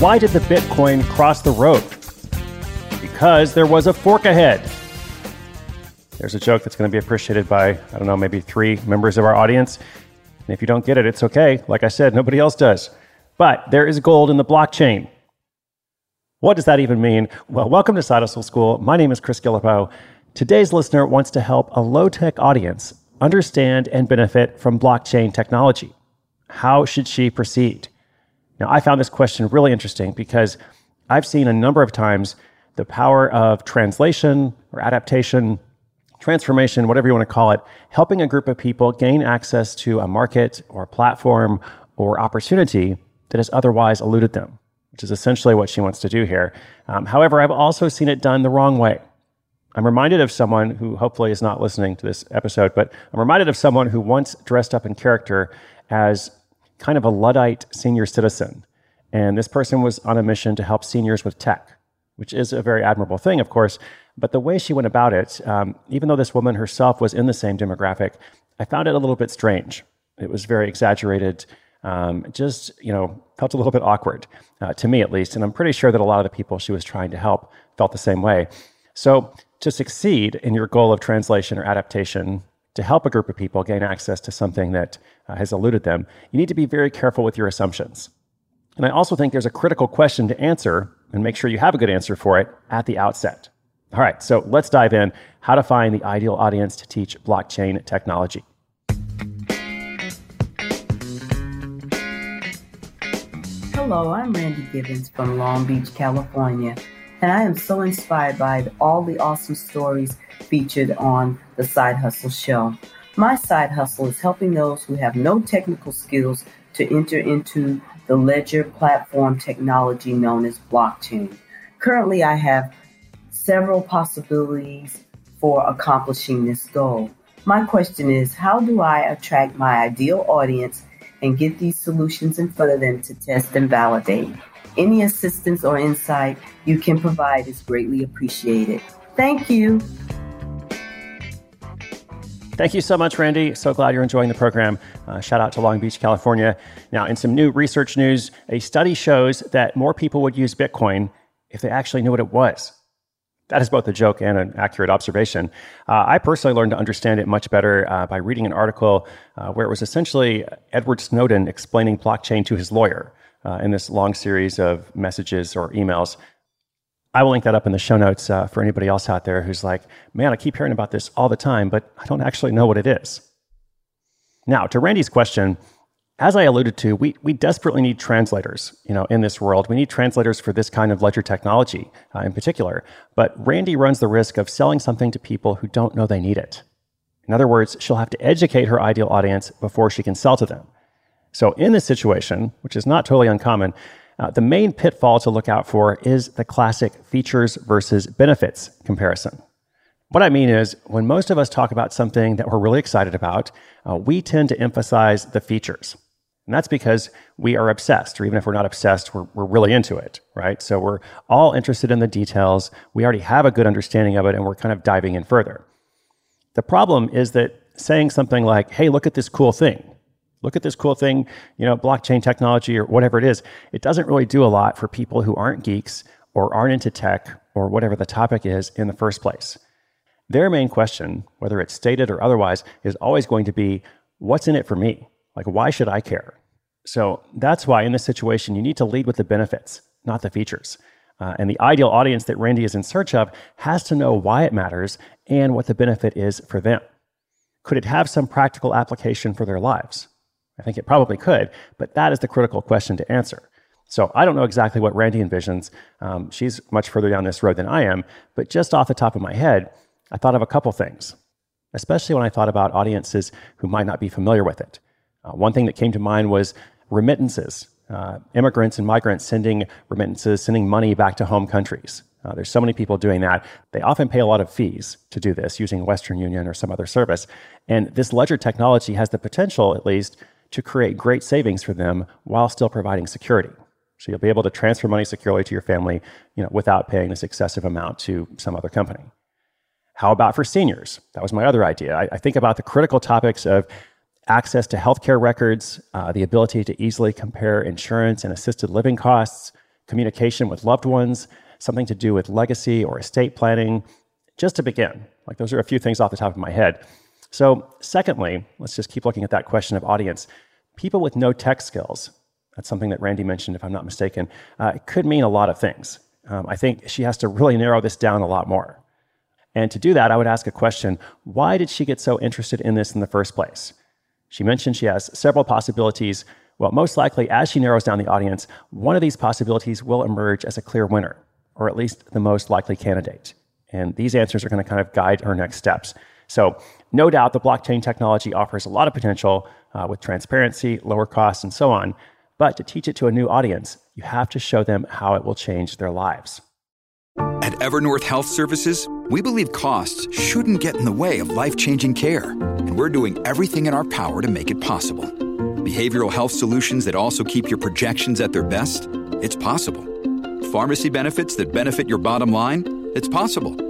Why did the Bitcoin cross the road? Because there was a fork ahead. There's a joke that's going to be appreciated by, I don't know, maybe three members of our audience. And if you don't get it, it's okay. Like I said, nobody else does. But there is gold in the blockchain. What does that even mean? Well, welcome to Side Hustle School. My name is Chris Guillebeau. Today's listener wants to help a low tech audience understand and benefit from blockchain technology. How should she proceed? Now, I found this question really interesting because I've seen a number of times the power of translation or adaptation, transformation, whatever you want to call it, helping a group of people gain access to a market or platform or opportunity that has otherwise eluded them, which is essentially what she wants to do here. Um, however, I've also seen it done the wrong way. I'm reminded of someone who hopefully is not listening to this episode, but I'm reminded of someone who once dressed up in character as kind of a Luddite senior citizen. And this person was on a mission to help seniors with tech, which is a very admirable thing, of course. But the way she went about it, um, even though this woman herself was in the same demographic, I found it a little bit strange. It was very exaggerated. Um, just, you know, felt a little bit awkward, uh, to me at least. And I'm pretty sure that a lot of the people she was trying to help felt the same way. So, to succeed in your goal of translation or adaptation, to help a group of people gain access to something that uh, has eluded them, you need to be very careful with your assumptions. And I also think there's a critical question to answer and make sure you have a good answer for it at the outset. All right, so let's dive in how to find the ideal audience to teach blockchain technology. Hello, I'm Randy Gibbons from Long Beach, California, and I am so inspired by all the awesome stories featured on the Side Hustle Show. My side hustle is helping those who have no technical skills to enter into the ledger platform technology known as blockchain. Currently, I have several possibilities for accomplishing this goal. My question is how do I attract my ideal audience and get these solutions in front of them to test and validate? Any assistance or insight you can provide is greatly appreciated. Thank you. Thank you so much, Randy. So glad you're enjoying the program. Uh, shout out to Long Beach, California. Now, in some new research news, a study shows that more people would use Bitcoin if they actually knew what it was. That is both a joke and an accurate observation. Uh, I personally learned to understand it much better uh, by reading an article uh, where it was essentially Edward Snowden explaining blockchain to his lawyer uh, in this long series of messages or emails. I will link that up in the show notes uh, for anybody else out there who's like, man, I keep hearing about this all the time, but I don't actually know what it is. Now, to Randy's question, as I alluded to, we, we desperately need translators, you know, in this world. We need translators for this kind of ledger technology uh, in particular. But Randy runs the risk of selling something to people who don't know they need it. In other words, she'll have to educate her ideal audience before she can sell to them. So in this situation, which is not totally uncommon, uh, the main pitfall to look out for is the classic features versus benefits comparison. What I mean is, when most of us talk about something that we're really excited about, uh, we tend to emphasize the features. And that's because we are obsessed, or even if we're not obsessed, we're, we're really into it, right? So we're all interested in the details. We already have a good understanding of it, and we're kind of diving in further. The problem is that saying something like, hey, look at this cool thing, look at this cool thing, you know, blockchain technology or whatever it is. It doesn't really do a lot for people who aren't geeks or aren't into tech or whatever the topic is in the first place. Their main question, whether it's stated or otherwise, is always going to be what's in it for me? Like, why should I care? So that's why in this situation, you need to lead with the benefits, not the features. Uh, and the ideal audience that Randy is in search of has to know why it matters and what the benefit is for them. Could it have some practical application for their lives? I think it probably could, but that is the critical question to answer. So I don't know exactly what Randy envisions. Um, she's much further down this road than I am, but just off the top of my head, I thought of a couple things, especially when I thought about audiences who might not be familiar with it. Uh, one thing that came to mind was remittances, uh, immigrants and migrants sending remittances, sending money back to home countries. Uh, there's so many people doing that. They often pay a lot of fees to do this using Western Union or some other service. And this ledger technology has the potential, at least, to create great savings for them while still providing security. So you'll be able to transfer money securely to your family, you know, without paying this excessive amount to some other company. How about for seniors? That was my other idea. I, I think about the critical topics of access to healthcare records, uh, the ability to easily compare insurance and assisted living costs, communication with loved ones, something to do with legacy or estate planning, just to begin. Like those are a few things off the top of my head. So, secondly, let's just keep looking at that question of audience. People with no tech skills, that's something that Randy mentioned, if I'm not mistaken, uh, it could mean a lot of things. Um, I think she has to really narrow this down a lot more. And to do that, I would ask a question why did she get so interested in this in the first place? She mentioned she has several possibilities. Well, most likely, as she narrows down the audience, one of these possibilities will emerge as a clear winner, or at least the most likely candidate. And these answers are going to kind of guide her next steps. So, no doubt the blockchain technology offers a lot of potential uh, with transparency, lower costs, and so on. But to teach it to a new audience, you have to show them how it will change their lives. At Evernorth Health Services, we believe costs shouldn't get in the way of life changing care, and we're doing everything in our power to make it possible. Behavioral health solutions that also keep your projections at their best? It's possible. Pharmacy benefits that benefit your bottom line? It's possible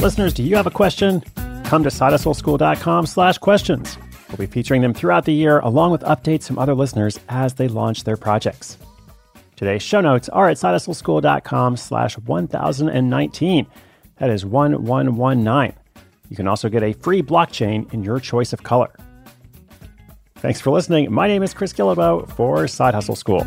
Listeners, do you have a question? Come to sidehustleschool.com slash questions. We'll be featuring them throughout the year, along with updates from other listeners as they launch their projects. Today's show notes are at sidehustleschool.com slash 1019. That is 1119. You can also get a free blockchain in your choice of color. Thanks for listening. My name is Chris Guillebeau for Side Hustle School.